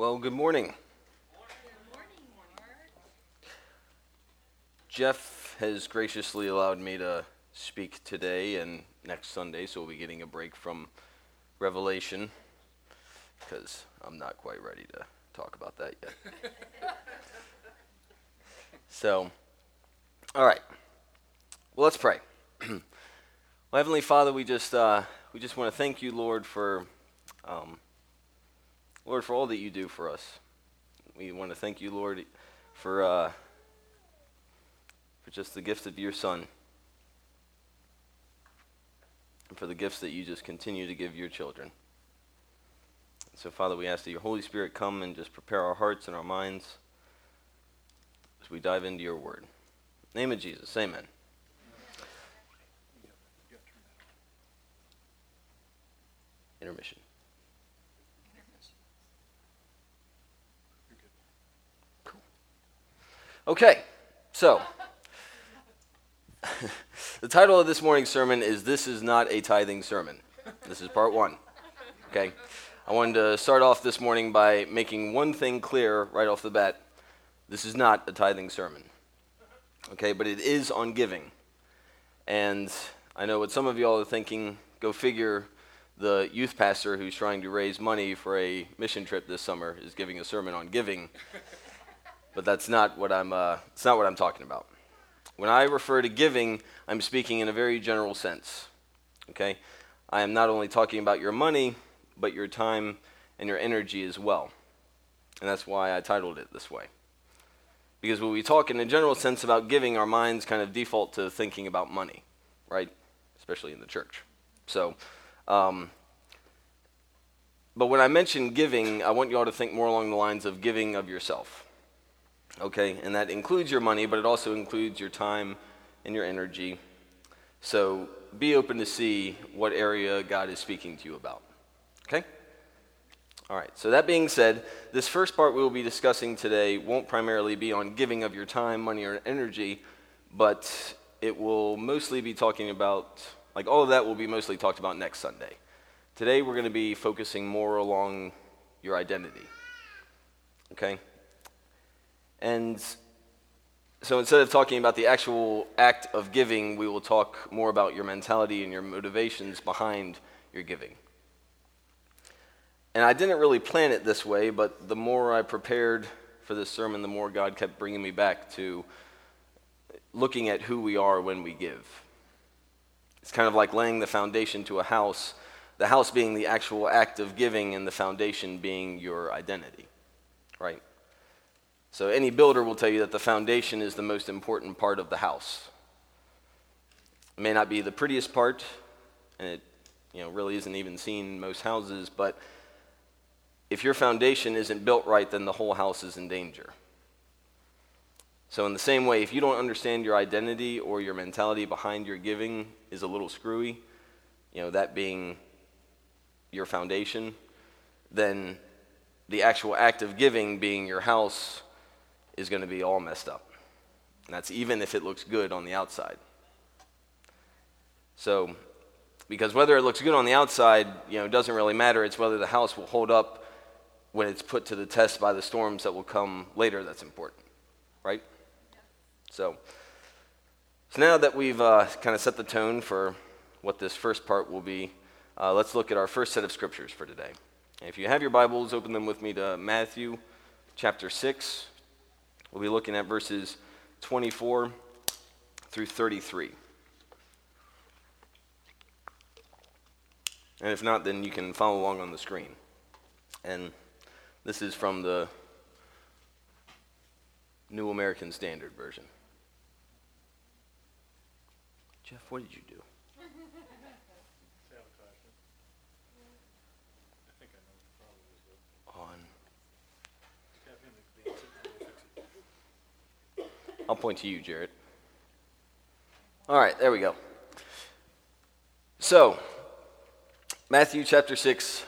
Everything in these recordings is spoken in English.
Well, good morning. Jeff has graciously allowed me to speak today and next Sunday, so we'll be getting a break from Revelation because I'm not quite ready to talk about that yet. so, all right. Well, let's pray. well, Heavenly Father, we just uh, we just want to thank you, Lord, for um, Lord for all that you do for us. We want to thank you, Lord, for uh, for just the gift of your Son, and for the gifts that you just continue to give your children. So, Father, we ask that your Holy Spirit come and just prepare our hearts and our minds as we dive into your word. name of Jesus, amen. Intermission. Okay, so the title of this morning's sermon is This is Not a Tithing Sermon. This is part one. Okay? I wanted to start off this morning by making one thing clear right off the bat. This is not a tithing sermon. Okay, but it is on giving. And I know what some of y'all are thinking go figure the youth pastor who's trying to raise money for a mission trip this summer is giving a sermon on giving. But that's not what I'm uh, it's not what I'm talking about. When I refer to giving, I'm speaking in a very general sense. Okay? I am not only talking about your money, but your time and your energy as well. And that's why I titled it this way. Because when we talk in a general sense about giving, our minds kind of default to thinking about money, right? Especially in the church. So, um, but when I mention giving, I want you all to think more along the lines of giving of yourself. Okay? And that includes your money, but it also includes your time and your energy. So be open to see what area God is speaking to you about. Okay? All right, so that being said, this first part we will be discussing today won't primarily be on giving of your time, money, or energy, but it will mostly be talking about like all of that will be mostly talked about next Sunday. Today we're going to be focusing more along your identity. Okay? And so instead of talking about the actual act of giving, we will talk more about your mentality and your motivations behind your giving. And I didn't really plan it this way, but the more I prepared for this sermon, the more God kept bringing me back to looking at who we are when we give. It's kind of like laying the foundation to a house, the house being the actual act of giving, and the foundation being your identity, right? So any builder will tell you that the foundation is the most important part of the house. It may not be the prettiest part, and it you know, really isn't even seen in most houses, but if your foundation isn't built right, then the whole house is in danger. So, in the same way, if you don't understand your identity or your mentality behind your giving is a little screwy, you know, that being your foundation, then the actual act of giving being your house is going to be all messed up. And that's even if it looks good on the outside. So, because whether it looks good on the outside, you know, doesn't really matter. It's whether the house will hold up when it's put to the test by the storms that will come later that's important, right? So, so now that we've uh, kind of set the tone for what this first part will be, uh, let's look at our first set of scriptures for today. if you have your Bibles, open them with me to Matthew chapter 6. We'll be looking at verses 24 through 33. And if not, then you can follow along on the screen. And this is from the New American Standard Version. Jeff, what did you do? I'll point to you, Jared. All right, there we go. So, Matthew chapter 6,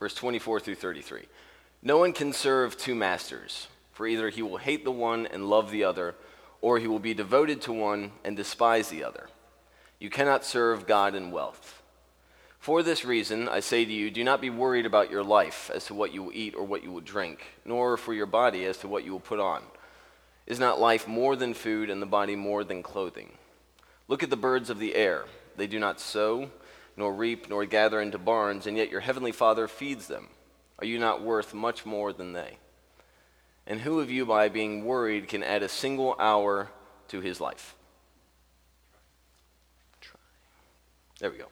verse 24 through 33. No one can serve two masters, for either he will hate the one and love the other, or he will be devoted to one and despise the other. You cannot serve God and wealth. For this reason, I say to you, do not be worried about your life as to what you will eat or what you will drink, nor for your body as to what you will put on. Is not life more than food, and the body more than clothing? Look at the birds of the air. They do not sow, nor reap, nor gather into barns, and yet your heavenly Father feeds them. Are you not worth much more than they? And who of you, by being worried, can add a single hour to his life? There we go.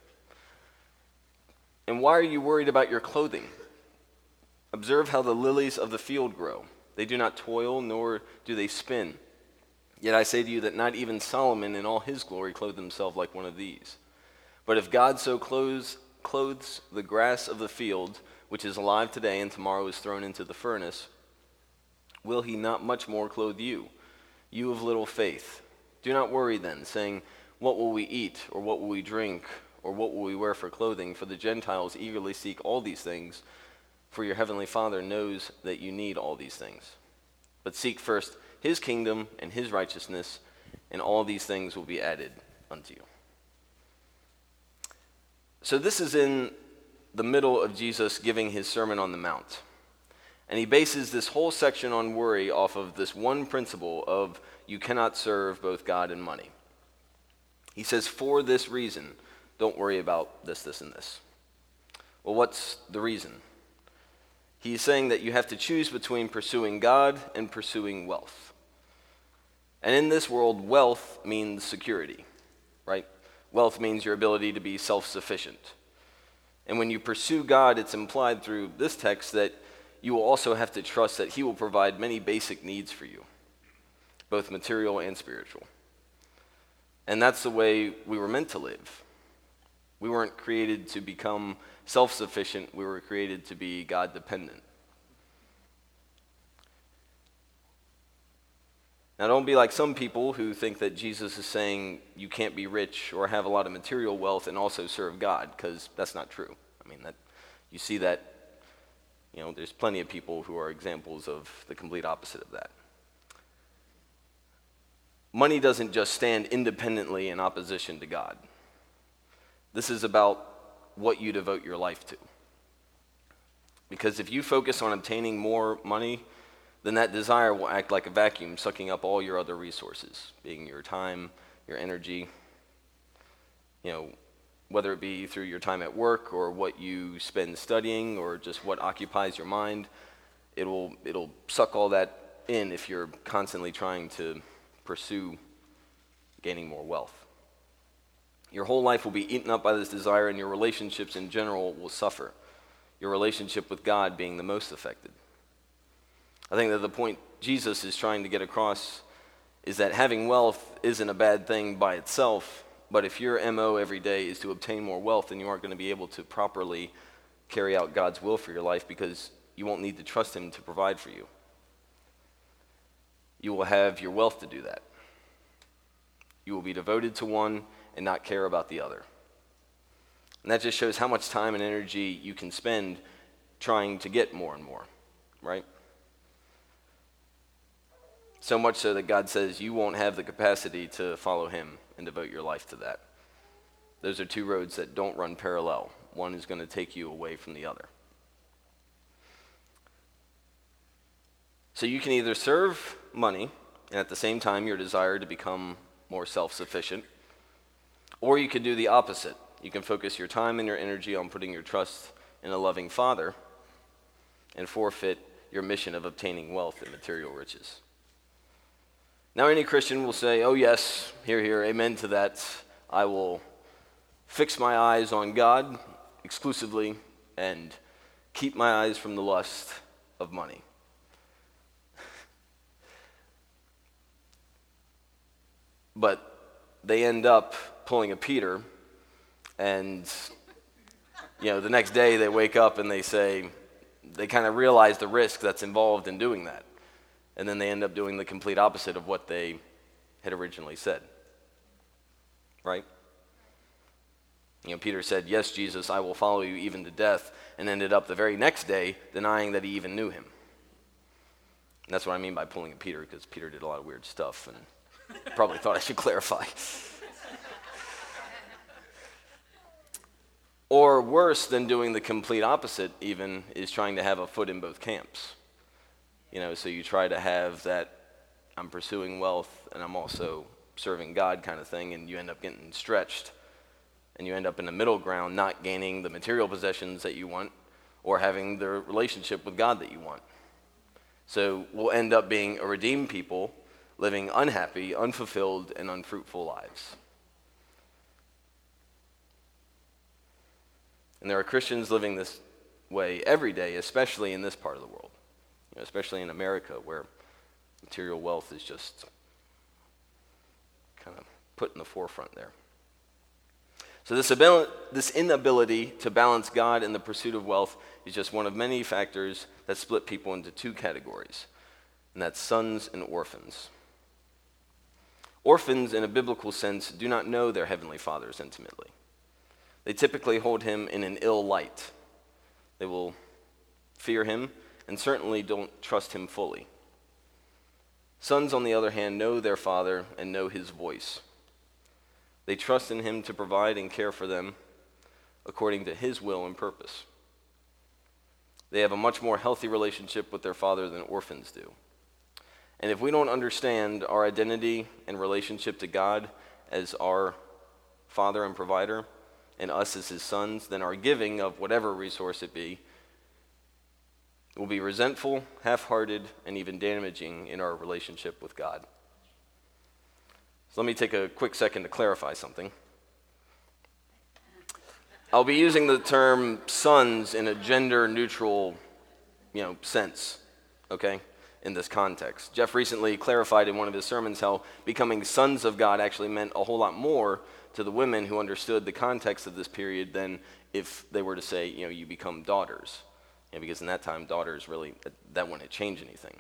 And why are you worried about your clothing? Observe how the lilies of the field grow. They do not toil, nor do they spin. Yet I say to you that not even Solomon in all his glory clothed himself like one of these. But if God so clothes, clothes the grass of the field, which is alive today and tomorrow is thrown into the furnace, will he not much more clothe you, you of little faith? Do not worry then, saying, What will we eat, or what will we drink? or what will we wear for clothing? For the Gentiles eagerly seek all these things, for your heavenly Father knows that you need all these things. But seek first his kingdom and his righteousness, and all these things will be added unto you. So, this is in the middle of Jesus giving his Sermon on the Mount. And he bases this whole section on worry off of this one principle of you cannot serve both God and money. He says, For this reason, don't worry about this, this, and this. Well, what's the reason? He's saying that you have to choose between pursuing God and pursuing wealth. And in this world, wealth means security, right? Wealth means your ability to be self sufficient. And when you pursue God, it's implied through this text that you will also have to trust that He will provide many basic needs for you, both material and spiritual. And that's the way we were meant to live. We weren't created to become self sufficient, we were created to be God dependent. Now, don't be like some people who think that Jesus is saying you can't be rich or have a lot of material wealth and also serve God, because that's not true. I mean, that, you see that, you know, there's plenty of people who are examples of the complete opposite of that. Money doesn't just stand independently in opposition to God. This is about what you devote your life to. Because if you focus on obtaining more money, then that desire will act like a vacuum, sucking up all your other resources, being your time, your energy, you know, whether it be through your time at work or what you spend studying or just what occupies your mind, it'll, it'll suck all that in if you're constantly trying to pursue gaining more wealth. Your whole life will be eaten up by this desire, and your relationships in general will suffer. Your relationship with God being the most affected. I think that the point Jesus is trying to get across is that having wealth isn't a bad thing by itself, but if your MO every day is to obtain more wealth, then you aren't going to be able to properly carry out God's will for your life because you won't need to trust Him to provide for you. You will have your wealth to do that. You will be devoted to one and not care about the other. And that just shows how much time and energy you can spend trying to get more and more, right? So much so that God says you won't have the capacity to follow Him and devote your life to that. Those are two roads that don't run parallel. One is going to take you away from the other. So you can either serve money and at the same time your desire to become more self sufficient, or you can do the opposite. You can focus your time and your energy on putting your trust in a loving Father and forfeit your mission of obtaining wealth and material riches. Now, any Christian will say, Oh, yes, here, here, amen to that. I will fix my eyes on God exclusively and keep my eyes from the lust of money. but they end up pulling a Peter, and you know, the next day they wake up and they say, they kind of realize the risk that's involved in doing that. And then they end up doing the complete opposite of what they had originally said. Right? You know, Peter said, Yes, Jesus, I will follow you even to death, and ended up the very next day denying that he even knew him. And that's what I mean by pulling a Peter, because Peter did a lot of weird stuff, and probably thought I should clarify. Or worse than doing the complete opposite, even, is trying to have a foot in both camps. You know, so you try to have that I'm pursuing wealth and I'm also serving God kind of thing, and you end up getting stretched. And you end up in the middle ground, not gaining the material possessions that you want or having the relationship with God that you want. So we'll end up being a redeemed people living unhappy, unfulfilled, and unfruitful lives. And there are Christians living this way every day, especially in this part of the world, you know, especially in America, where material wealth is just kind of put in the forefront there. So, this, ability, this inability to balance God and the pursuit of wealth is just one of many factors that split people into two categories, and that's sons and orphans. Orphans, in a biblical sense, do not know their heavenly fathers intimately. They typically hold him in an ill light. They will fear him and certainly don't trust him fully. Sons, on the other hand, know their father and know his voice. They trust in him to provide and care for them according to his will and purpose. They have a much more healthy relationship with their father than orphans do. And if we don't understand our identity and relationship to God as our father and provider, and us as his sons, then our giving of whatever resource it be will be resentful, half hearted, and even damaging in our relationship with God. So let me take a quick second to clarify something. I'll be using the term sons in a gender neutral you know, sense, okay, in this context. Jeff recently clarified in one of his sermons how becoming sons of God actually meant a whole lot more to the women who understood the context of this period than if they were to say, you know, you become daughters. You know, because in that time, daughters really, that wouldn't change anything.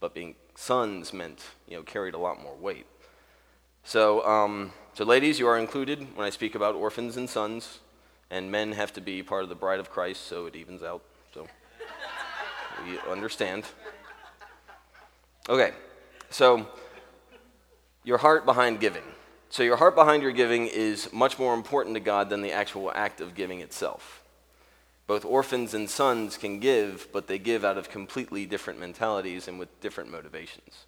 But being sons meant, you know, carried a lot more weight. So, um, so ladies, you are included when I speak about orphans and sons, and men have to be part of the bride of Christ, so it evens out. So we understand. Okay, so your heart behind giving. So, your heart behind your giving is much more important to God than the actual act of giving itself. Both orphans and sons can give, but they give out of completely different mentalities and with different motivations.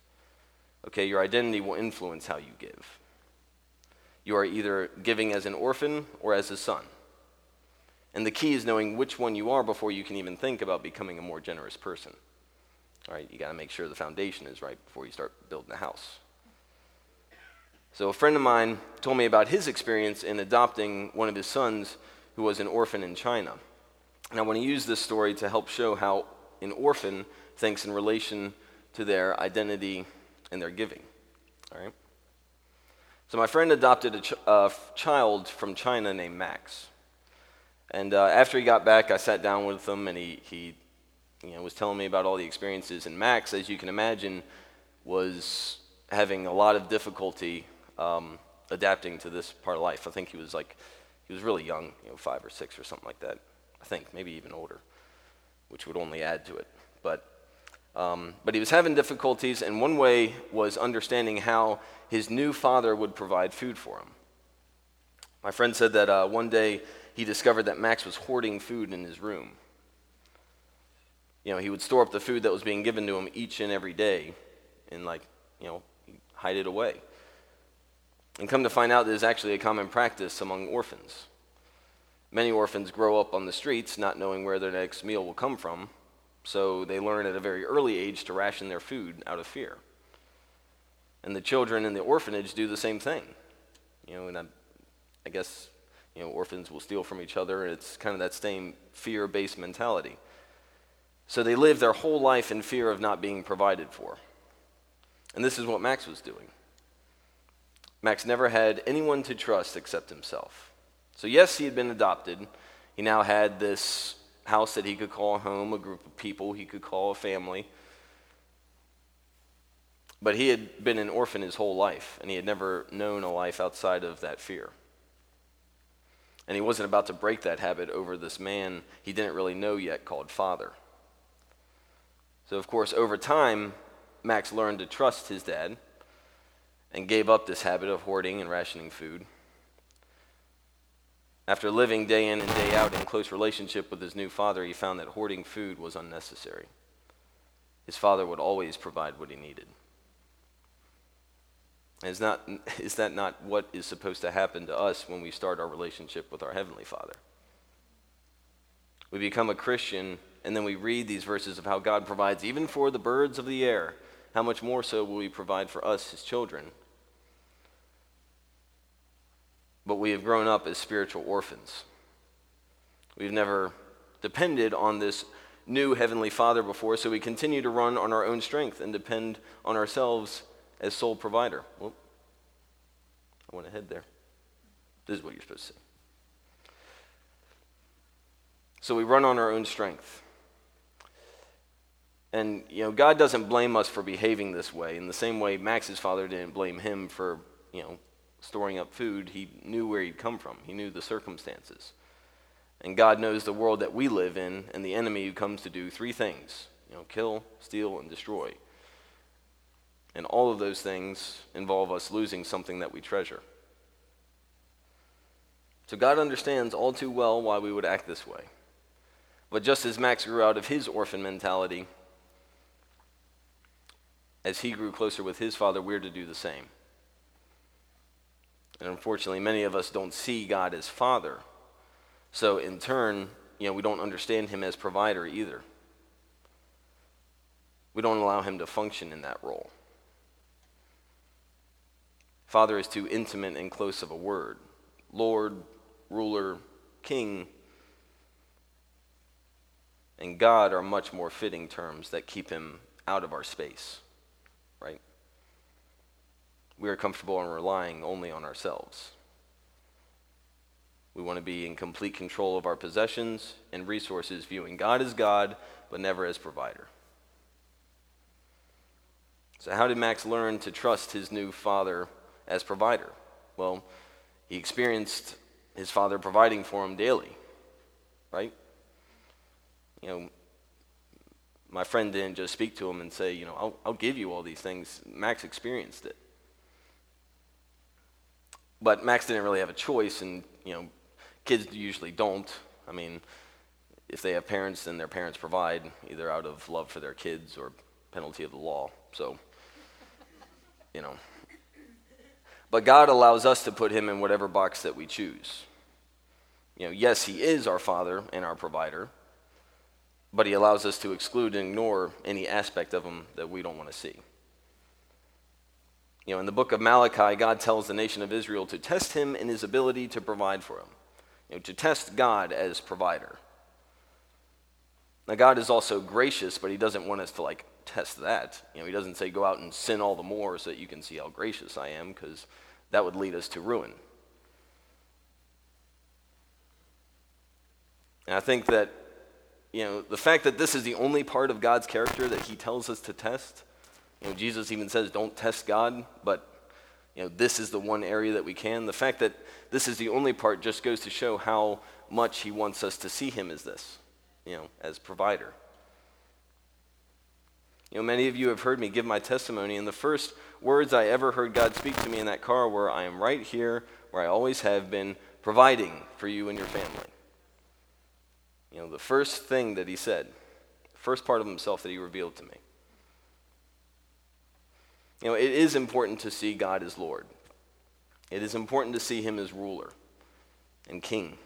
Okay, your identity will influence how you give. You are either giving as an orphan or as a son. And the key is knowing which one you are before you can even think about becoming a more generous person. All right, you got to make sure the foundation is right before you start building a house. So, a friend of mine told me about his experience in adopting one of his sons who was an orphan in China. And I want to use this story to help show how an orphan thinks in relation to their identity and their giving. All right? So, my friend adopted a ch- child from China named Max. And uh, after he got back, I sat down with him and he, he you know, was telling me about all the experiences. And Max, as you can imagine, was having a lot of difficulty um, adapting to this part of life. I think he was like, he was really young, you know, five or six or something like that. I think, maybe even older, which would only add to it. But, um, but he was having difficulties, and one way was understanding how his new father would provide food for him. My friend said that uh, one day he discovered that Max was hoarding food in his room. You know, he would store up the food that was being given to him each and every day and, like, you know, hide it away. And come to find out, there's actually a common practice among orphans. Many orphans grow up on the streets not knowing where their next meal will come from, so they learn at a very early age to ration their food out of fear. And the children in the orphanage do the same thing. You know, and I, I guess, you know, orphans will steal from each other, it's kind of that same fear based mentality. So they live their whole life in fear of not being provided for. And this is what Max was doing. Max never had anyone to trust except himself. So, yes, he had been adopted. He now had this house that he could call home, a group of people he could call a family. But he had been an orphan his whole life, and he had never known a life outside of that fear. And he wasn't about to break that habit over this man he didn't really know yet called father. So, of course, over time, Max learned to trust his dad and gave up this habit of hoarding and rationing food. After living day in and day out in close relationship with his new father, he found that hoarding food was unnecessary. His father would always provide what he needed. Is, not, is that not what is supposed to happen to us when we start our relationship with our Heavenly Father? We become a Christian, and then we read these verses of how God provides even for the birds of the air. How much more so will He provide for us, His children? But we have grown up as spiritual orphans. We've never depended on this new Heavenly Father before, so we continue to run on our own strength and depend on ourselves as sole provider. Well, I went ahead there. This is what you're supposed to say. So we run on our own strength. And, you know, God doesn't blame us for behaving this way. In the same way Max's father didn't blame him for, you know, storing up food. He knew where he'd come from, he knew the circumstances. And God knows the world that we live in and the enemy who comes to do three things you know, kill, steal, and destroy. And all of those things involve us losing something that we treasure. So God understands all too well why we would act this way. But just as Max grew out of his orphan mentality, as he grew closer with his father, we're to do the same. And unfortunately, many of us don't see God as father. So in turn, you know, we don't understand him as provider either. We don't allow him to function in that role. Father is too intimate and close of a word. Lord, ruler, king, and God are much more fitting terms that keep him out of our space, right? We are comfortable in relying only on ourselves. We want to be in complete control of our possessions and resources, viewing God as God, but never as provider. So, how did Max learn to trust his new father as provider? Well, he experienced his father providing for him daily, right? You know, my friend didn't just speak to him and say, you know, I'll, I'll give you all these things. Max experienced it. But Max didn't really have a choice, and, you know, kids usually don't. I mean, if they have parents, then their parents provide, either out of love for their kids or penalty of the law. So, you know. But God allows us to put him in whatever box that we choose. You know, yes, he is our father and our provider, but he allows us to exclude and ignore any aspect of him that we don't want to see. You know, in the book of Malachi, God tells the nation of Israel to test him in his ability to provide for him, you know, to test God as provider. Now, God is also gracious, but he doesn't want us to like test that. You know, he doesn't say go out and sin all the more so that you can see how gracious I am, because that would lead us to ruin. And I think that you know, the fact that this is the only part of God's character that he tells us to test. You know, Jesus even says, don't test God, but you know, this is the one area that we can. The fact that this is the only part just goes to show how much he wants us to see him as this, you know, as provider. You know, many of you have heard me give my testimony, and the first words I ever heard God speak to me in that car were, I am right here where I always have been, providing for you and your family. You know, the first thing that he said, the first part of himself that he revealed to me. You know, it is important to see God as Lord. It is important to see him as ruler and king.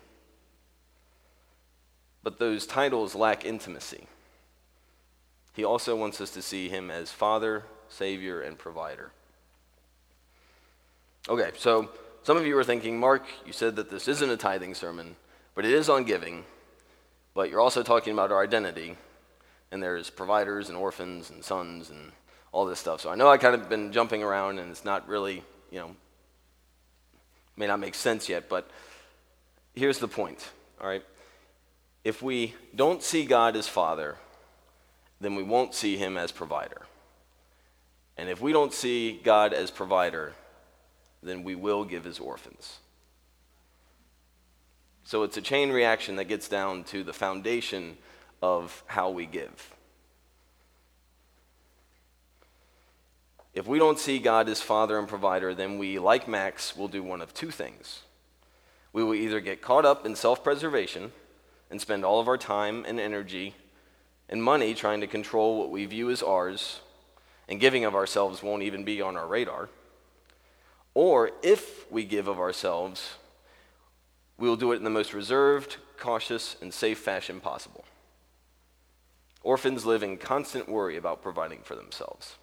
But those titles lack intimacy. He also wants us to see him as Father, Savior, and Provider. Okay, so some of you are thinking, Mark, you said that this isn't a tithing sermon, but it is on giving. But you're also talking about our identity, and there's providers and orphans and sons and all this stuff. So I know I kind of been jumping around, and it's not really, you know, may not make sense yet, but here's the point, all right? If we don't see God as Father, then we won't see Him as provider. And if we don't see God as provider, then we will give as orphans. So it's a chain reaction that gets down to the foundation of how we give. If we don't see God as Father and provider, then we, like Max, will do one of two things. We will either get caught up in self preservation and spend all of our time and energy and money trying to control what we view as ours, and giving of ourselves won't even be on our radar. Or if we give of ourselves, we will do it in the most reserved, cautious, and safe fashion possible. Orphans live in constant worry about providing for themselves.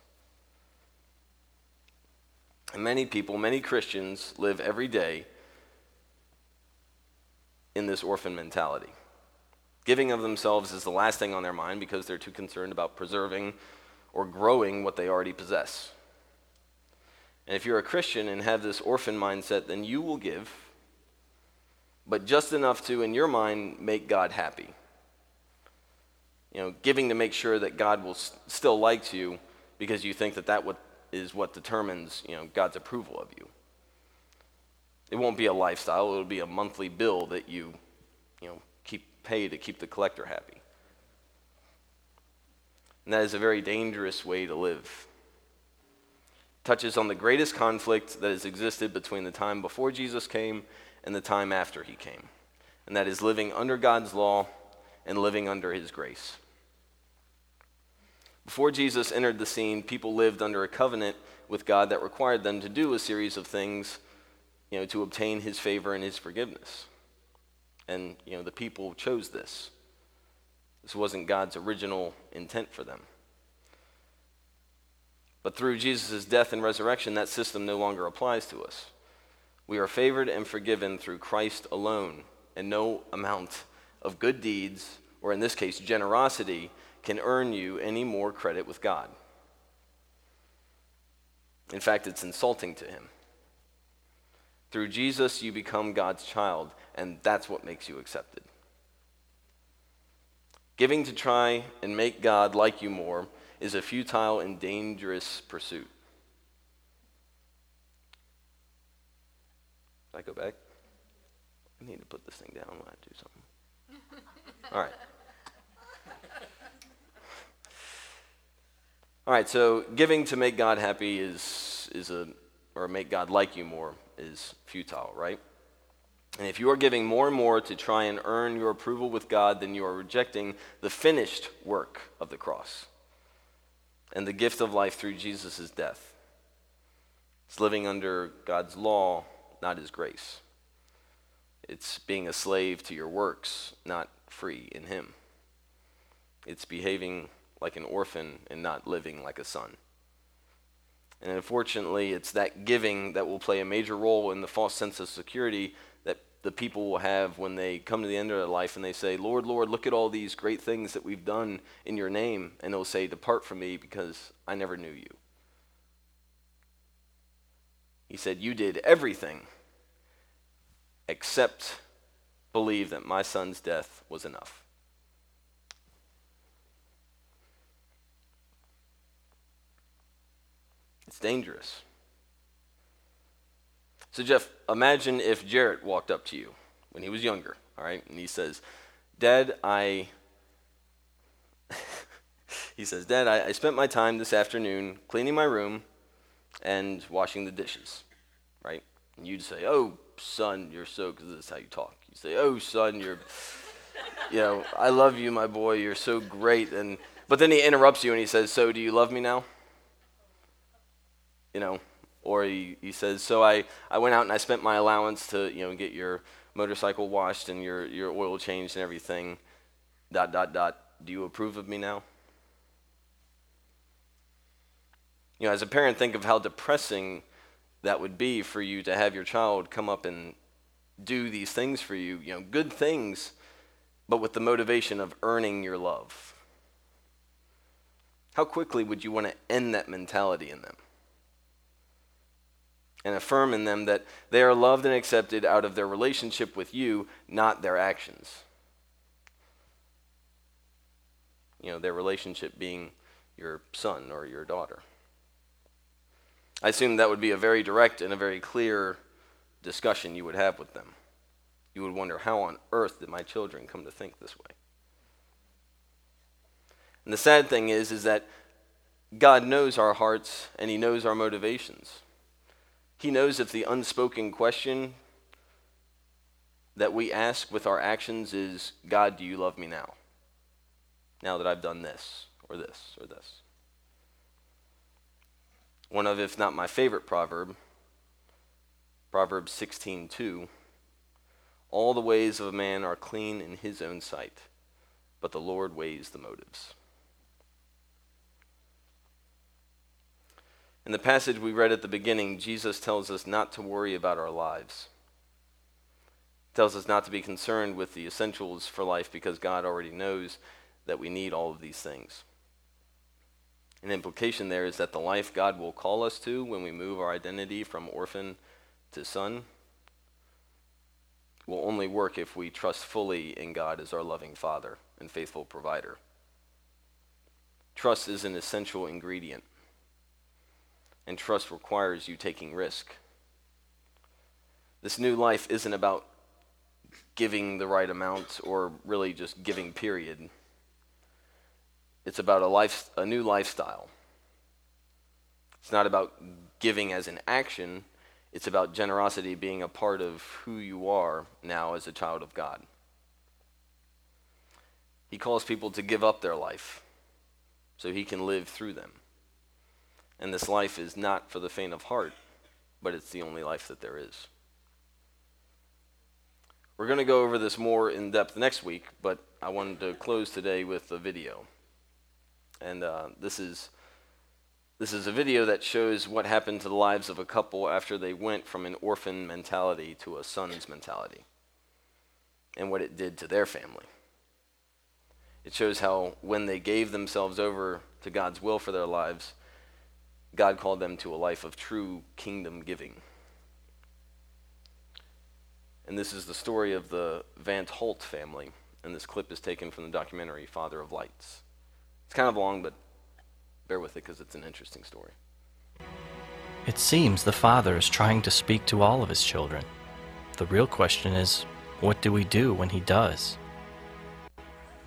And many people, many Christians, live every day in this orphan mentality. Giving of themselves is the last thing on their mind because they're too concerned about preserving or growing what they already possess. And if you're a Christian and have this orphan mindset, then you will give, but just enough to, in your mind, make God happy. You know, giving to make sure that God will still like you because you think that that what is what determines, you know, God's approval of you. It won't be a lifestyle, it'll be a monthly bill that you, you know, keep pay to keep the collector happy. And that is a very dangerous way to live. touches on the greatest conflict that has existed between the time before Jesus came and the time after he came. And that is living under God's law and living under his grace. Before Jesus entered the scene, people lived under a covenant with God that required them to do a series of things, you know, to obtain his favor and his forgiveness. And, you know, the people chose this. This wasn't God's original intent for them. But through Jesus' death and resurrection, that system no longer applies to us. We are favored and forgiven through Christ alone, and no amount of good deeds, or in this case, generosity, can earn you any more credit with God. In fact, it's insulting to Him. Through Jesus, you become God's child, and that's what makes you accepted. Giving to try and make God like you more is a futile and dangerous pursuit. I go back? I need to put this thing down when I do something. All right. All right, so giving to make God happy is, is a, or make God like you more is futile, right? And if you are giving more and more to try and earn your approval with God, then you are rejecting the finished work of the cross and the gift of life through Jesus' death. It's living under God's law, not his grace. It's being a slave to your works, not free in him. It's behaving like an orphan and not living like a son. And unfortunately, it's that giving that will play a major role in the false sense of security that the people will have when they come to the end of their life and they say, Lord, Lord, look at all these great things that we've done in your name. And they'll say, Depart from me because I never knew you. He said, You did everything except believe that my son's death was enough. It's dangerous. So, Jeff, imagine if Jarrett walked up to you when he was younger, all right, and he says, Dad, I. he says, Dad, I, I spent my time this afternoon cleaning my room and washing the dishes, right? And you'd say, Oh, son, you're so, because this is how you talk. You say, Oh, son, you're, you know, I love you, my boy, you're so great. And, but then he interrupts you and he says, So, do you love me now? You know, or he, he says, So I, I went out and I spent my allowance to, you know, get your motorcycle washed and your, your oil changed and everything. Dot, dot, dot. Do you approve of me now? You know, as a parent, think of how depressing that would be for you to have your child come up and do these things for you, you know, good things, but with the motivation of earning your love. How quickly would you want to end that mentality in them? and affirm in them that they are loved and accepted out of their relationship with you, not their actions. You know, their relationship being your son or your daughter. I assume that would be a very direct and a very clear discussion you would have with them. You would wonder, how on earth did my children come to think this way? And the sad thing is, is that God knows our hearts and He knows our motivations. He knows if the unspoken question that we ask with our actions is, God, do you love me now? Now that I've done this, or this, or this. One of, if not my favorite proverb, Proverbs 16:2, all the ways of a man are clean in his own sight, but the Lord weighs the motives. In the passage we read at the beginning, Jesus tells us not to worry about our lives. He tells us not to be concerned with the essentials for life because God already knows that we need all of these things. An implication there is that the life God will call us to when we move our identity from orphan to son will only work if we trust fully in God as our loving Father and faithful provider. Trust is an essential ingredient and trust requires you taking risk. This new life isn't about giving the right amount or really just giving, period. It's about a, life, a new lifestyle. It's not about giving as an action, it's about generosity being a part of who you are now as a child of God. He calls people to give up their life so he can live through them. And this life is not for the faint of heart, but it's the only life that there is. We're going to go over this more in depth next week, but I wanted to close today with a video. And uh, this is this is a video that shows what happened to the lives of a couple after they went from an orphan mentality to a son's mentality, and what it did to their family. It shows how when they gave themselves over to God's will for their lives, God called them to a life of true kingdom giving. And this is the story of the Van't Holt family. And this clip is taken from the documentary Father of Lights. It's kind of long, but bear with it because it's an interesting story. It seems the Father is trying to speak to all of his children. The real question is what do we do when he does?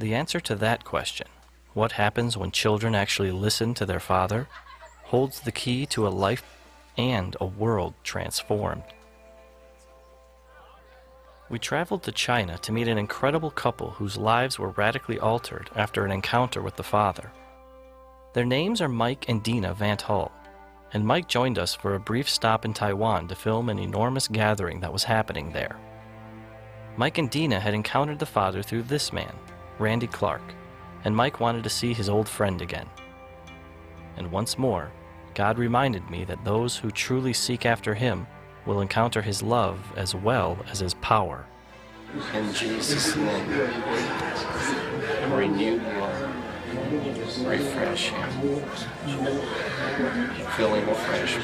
The answer to that question, what happens when children actually listen to their Father, holds the key to a life and a world transformed. We traveled to China to meet an incredible couple whose lives were radically altered after an encounter with the Father. Their names are Mike and Dina Van't Hull, and Mike joined us for a brief stop in Taiwan to film an enormous gathering that was happening there. Mike and Dina had encountered the Father through this man, Randy Clark, and Mike wanted to see his old friend again. And once more, God reminded me that those who truly seek after Him will encounter His love as well as His power. In Jesus' name, renew Him, refresh Him, fill Him afresh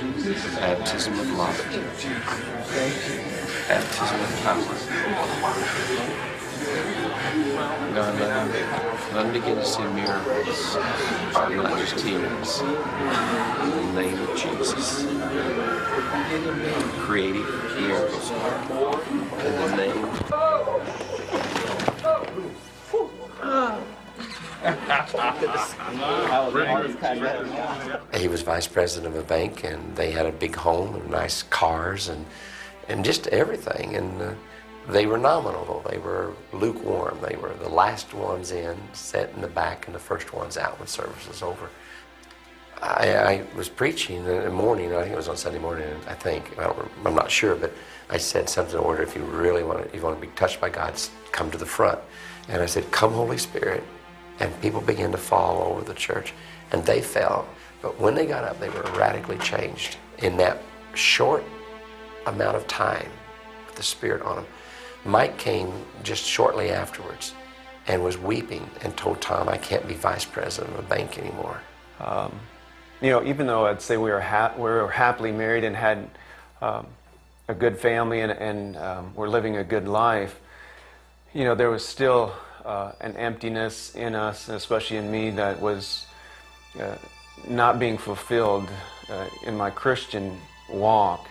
baptism of love, baptism of power. Them, let them begin to see miracles, not just healings. In the name of Jesus. Creative miracles, In the name he was vice president of a bank, and they had a big home and nice cars and and just everything. And uh, they were nominal. Though. They were lukewarm. They were the last ones in, set in the back, and the first ones out when service was over. I, I was preaching in the morning. I think it was on Sunday morning. I think I am not sure, but I said something in order. If you really want to, you want to be touched by God, come to the front. And I said, "Come, Holy Spirit," and people began to fall over the church, and they fell. But when they got up, they were radically changed in that short amount of time with the Spirit on them. Mike came just shortly afterwards and was weeping and told Tom, I can't be vice president of a bank anymore. Um, you know, even though I'd say we were, ha- we were happily married and had um, a good family and, and um, were living a good life, you know, there was still uh, an emptiness in us, especially in me, that was uh, not being fulfilled uh, in my Christian walk.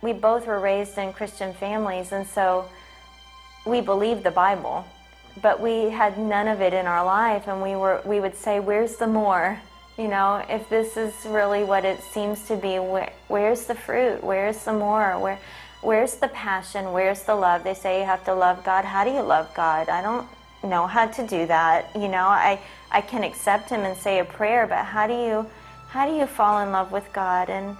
We both were raised in Christian families, and so we believed the Bible, but we had none of it in our life, and we were we would say, "Where's the more?" You know, if this is really what it seems to be, where, where's the fruit? Where's the more? Where, where's the passion? Where's the love? They say you have to love God. How do you love God? I don't know how to do that. You know, I, I can accept Him and say a prayer, but how do you, how do you fall in love with God? And,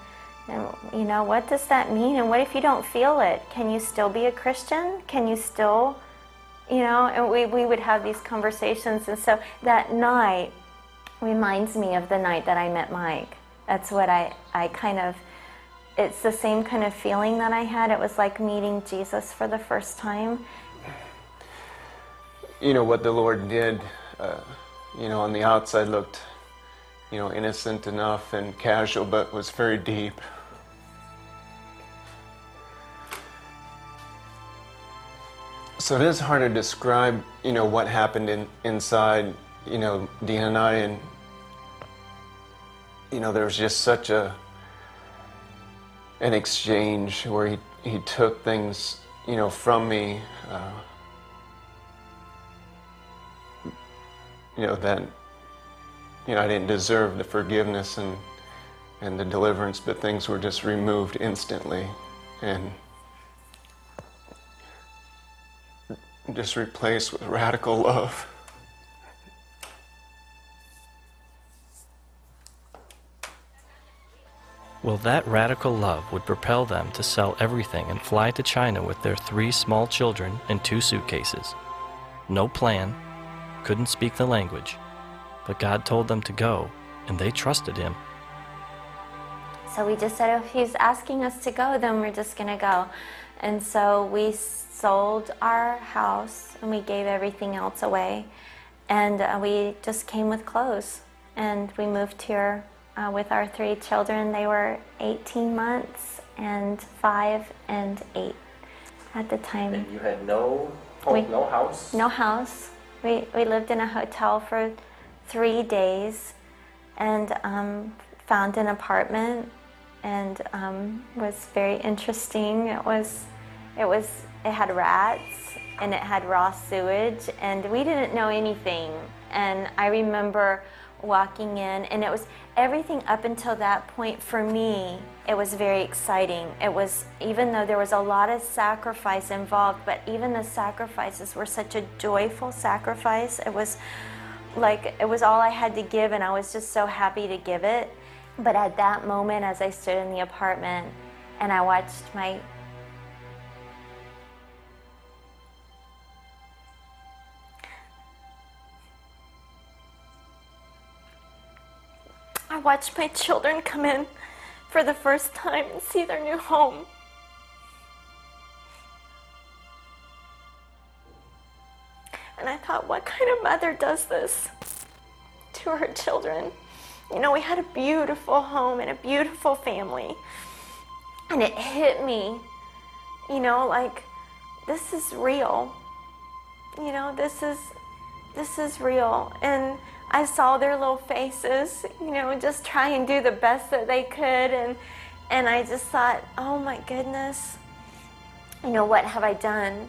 and you know, what does that mean? And what if you don't feel it? Can you still be a Christian? Can you still, you know? And we, we would have these conversations. And so that night reminds me of the night that I met Mike. That's what I, I kind of, it's the same kind of feeling that I had. It was like meeting Jesus for the first time. You know, what the Lord did, uh, you know, on the outside looked, you know, innocent enough and casual, but was very deep. So it is hard to describe, you know, what happened in, inside, you know, Dean and I, and, you know, there was just such a, an exchange where he, he took things, you know, from me, uh, you know, that, you know, I didn't deserve the forgiveness and, and the deliverance, but things were just removed instantly. And just replaced with radical love. Well, that radical love would propel them to sell everything and fly to China with their three small children and two suitcases. No plan, couldn't speak the language, but God told them to go, and they trusted Him. So we just said, oh, if He's asking us to go, then we're just going to go. And so we sold our house and we gave everything else away. And uh, we just came with clothes. And we moved here uh, with our three children. They were 18 months and five and eight at the time. And you had no home, we, no house? No house. We, we lived in a hotel for three days and um, found an apartment and um, was very interesting. It was, it was, it had rats and it had raw sewage and we didn't know anything. And I remember walking in and it was everything up until that point for me it was very exciting. It was even though there was a lot of sacrifice involved but even the sacrifices were such a joyful sacrifice. It was like it was all i had to give and i was just so happy to give it. But at that moment as i stood in the apartment and i watched my watched my children come in for the first time and see their new home. And I thought, what kind of mother does this to her children? You know, we had a beautiful home and a beautiful family. And it hit me, you know, like this is real. You know, this is this is real. And I saw their little faces, you know, just try and do the best that they could. And, and I just thought, oh my goodness, you know, what have I done?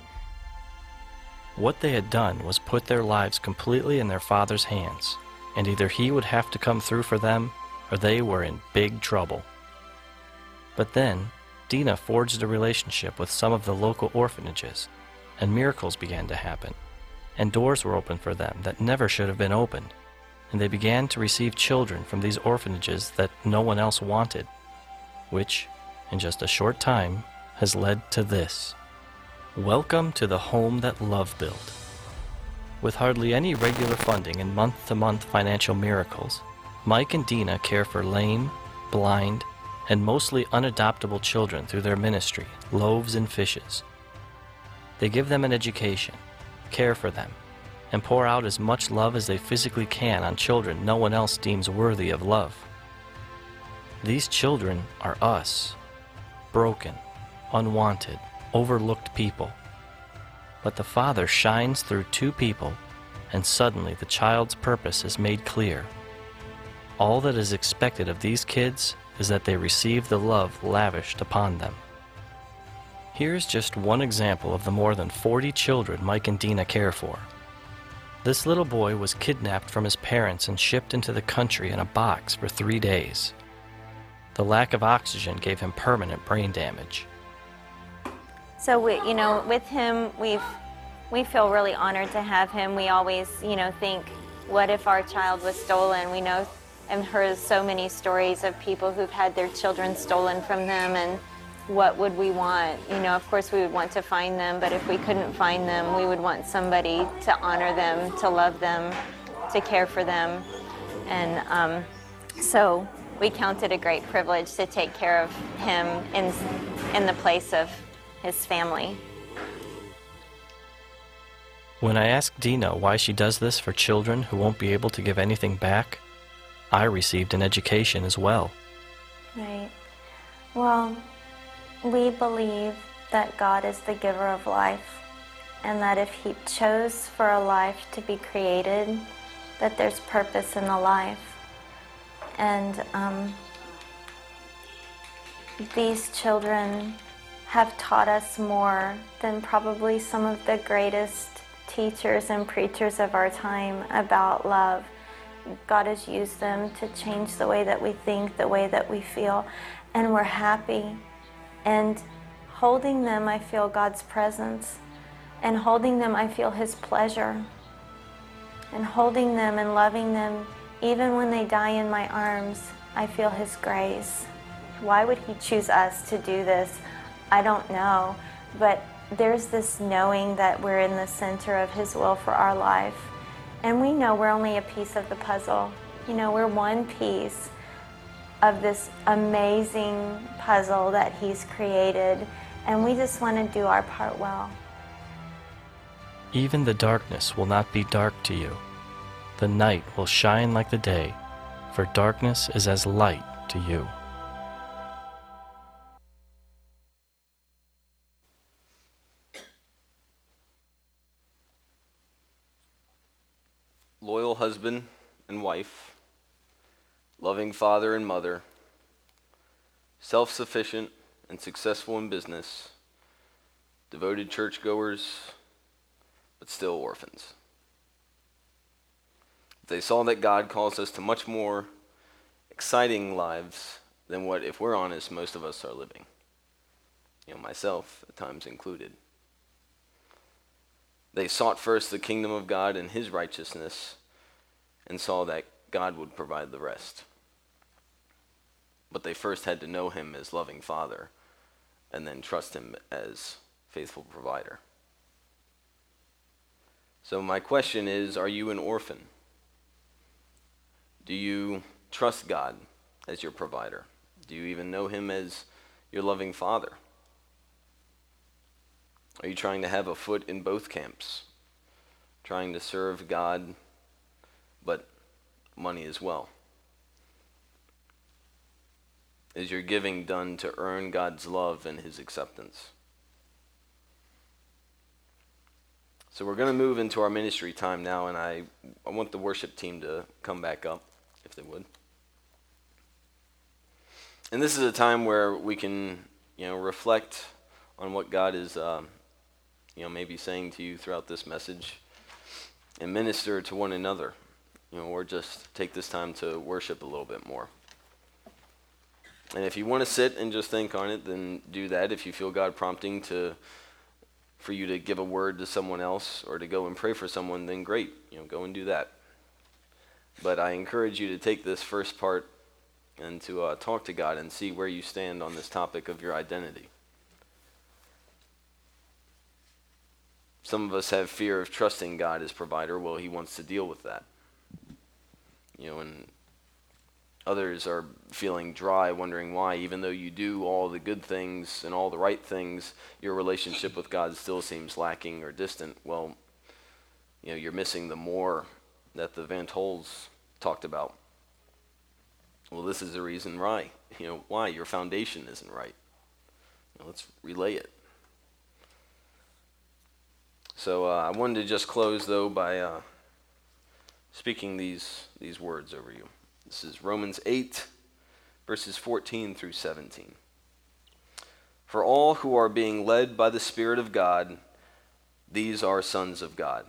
What they had done was put their lives completely in their father's hands, and either he would have to come through for them or they were in big trouble. But then, Dina forged a relationship with some of the local orphanages, and miracles began to happen, and doors were opened for them that never should have been opened and they began to receive children from these orphanages that no one else wanted, which, in just a short time, has led to this. Welcome to the home that love built. With hardly any regular funding and month to month financial miracles, Mike and Dina care for lame, blind, and mostly unadoptable children through their ministry, Loaves and Fishes. They give them an education, care for them, and pour out as much love as they physically can on children no one else deems worthy of love. These children are us broken, unwanted, overlooked people. But the Father shines through two people, and suddenly the child's purpose is made clear. All that is expected of these kids is that they receive the love lavished upon them. Here's just one example of the more than 40 children Mike and Dina care for. This little boy was kidnapped from his parents and shipped into the country in a box for three days. The lack of oxygen gave him permanent brain damage. So we, you know, with him, we've we feel really honored to have him. We always, you know, think, what if our child was stolen? We know and heard so many stories of people who've had their children stolen from them and what would we want? You know, of course we would want to find them, but if we couldn't find them, we would want somebody to honor them, to love them, to care for them. And um, so we count it a great privilege to take care of him in, in the place of his family. When I asked Dina why she does this for children who won't be able to give anything back, I received an education as well. Right. Well, we believe that God is the giver of life and that if he chose for a life to be created, that there's purpose in the life. And um, these children have taught us more than probably some of the greatest teachers and preachers of our time about love. God has used them to change the way that we think, the way that we feel, and we're happy. And holding them, I feel God's presence. And holding them, I feel His pleasure. And holding them and loving them, even when they die in my arms, I feel His grace. Why would He choose us to do this? I don't know. But there's this knowing that we're in the center of His will for our life. And we know we're only a piece of the puzzle. You know, we're one piece of this amazing puzzle that He's created. And we just want to do our part well. Even the darkness will not be dark to you. The night will shine like the day, for darkness is as light to you. Loyal husband and wife, loving father and mother, self sufficient and successful in business, devoted churchgoers, but still orphans. They saw that God calls us to much more exciting lives than what, if we're honest, most of us are living. You know, myself at times included. They sought first the kingdom of God and his righteousness and saw that God would provide the rest. But they first had to know him as loving Father and then trust him as faithful provider. So, my question is Are you an orphan? Do you trust God as your provider? Do you even know him as your loving Father? Are you trying to have a foot in both camps? Trying to serve God, but money as well? Is your giving done to earn God's love and his acceptance? So we're going to move into our ministry time now, and I, I want the worship team to come back up, if they would. And this is a time where we can, you know, reflect on what God is, um, you know, maybe saying to you throughout this message, and minister to one another, you know, or just take this time to worship a little bit more. And if you want to sit and just think on it, then do that. If you feel God prompting to for you to give a word to someone else or to go and pray for someone, then great, you know, go and do that. But I encourage you to take this first part and to uh, talk to God and see where you stand on this topic of your identity. Some of us have fear of trusting God as provider. Well, He wants to deal with that. You know, and Others are feeling dry, wondering why, even though you do all the good things and all the right things, your relationship with God still seems lacking or distant. Well, you know, you're missing the more that the Van Tolls talked about. Well, this is the reason why. You know, why your foundation isn't right. Know, let's relay it. So uh, I wanted to just close though by uh, speaking these these words over you. This is Romans 8, verses 14 through 17. For all who are being led by the Spirit of God, these are sons of God.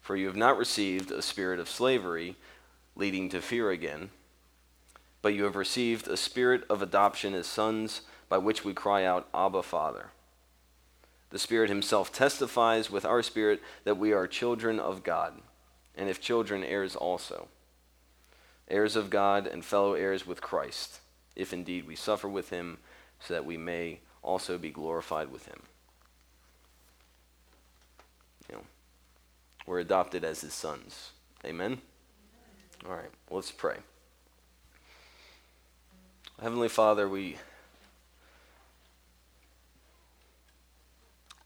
For you have not received a spirit of slavery, leading to fear again, but you have received a spirit of adoption as sons, by which we cry out, Abba, Father. The Spirit Himself testifies with our spirit that we are children of God, and if children, heirs also. Heirs of God and fellow heirs with Christ, if indeed we suffer with Him, so that we may also be glorified with Him. You know, we're adopted as His sons. Amen? All right, let's pray. Heavenly Father, we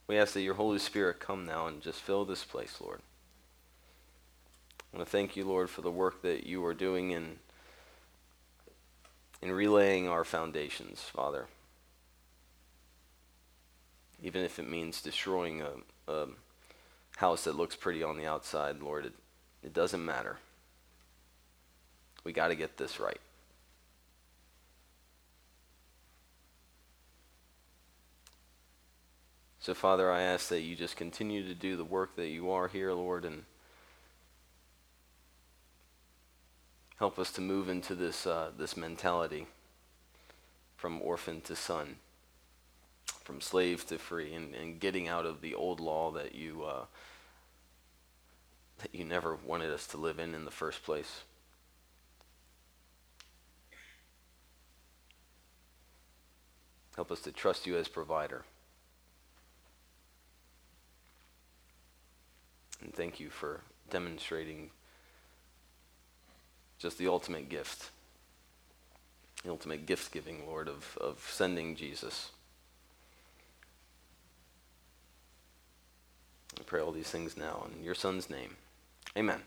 we ask that your Holy Spirit come now and just fill this place, Lord. I want to thank you, Lord, for the work that you are doing in in relaying our foundations, Father. Even if it means destroying a, a house that looks pretty on the outside, Lord, it, it doesn't matter. We got to get this right. So, Father, I ask that you just continue to do the work that you are here, Lord, and help us to move into this, uh, this mentality from orphan to son, from slave to free, and, and getting out of the old law that you, uh, that you never wanted us to live in in the first place. Help us to trust you as provider. And thank you for demonstrating just the ultimate gift, the ultimate gift giving, Lord, of, of sending Jesus. I pray all these things now in your Son's name. Amen.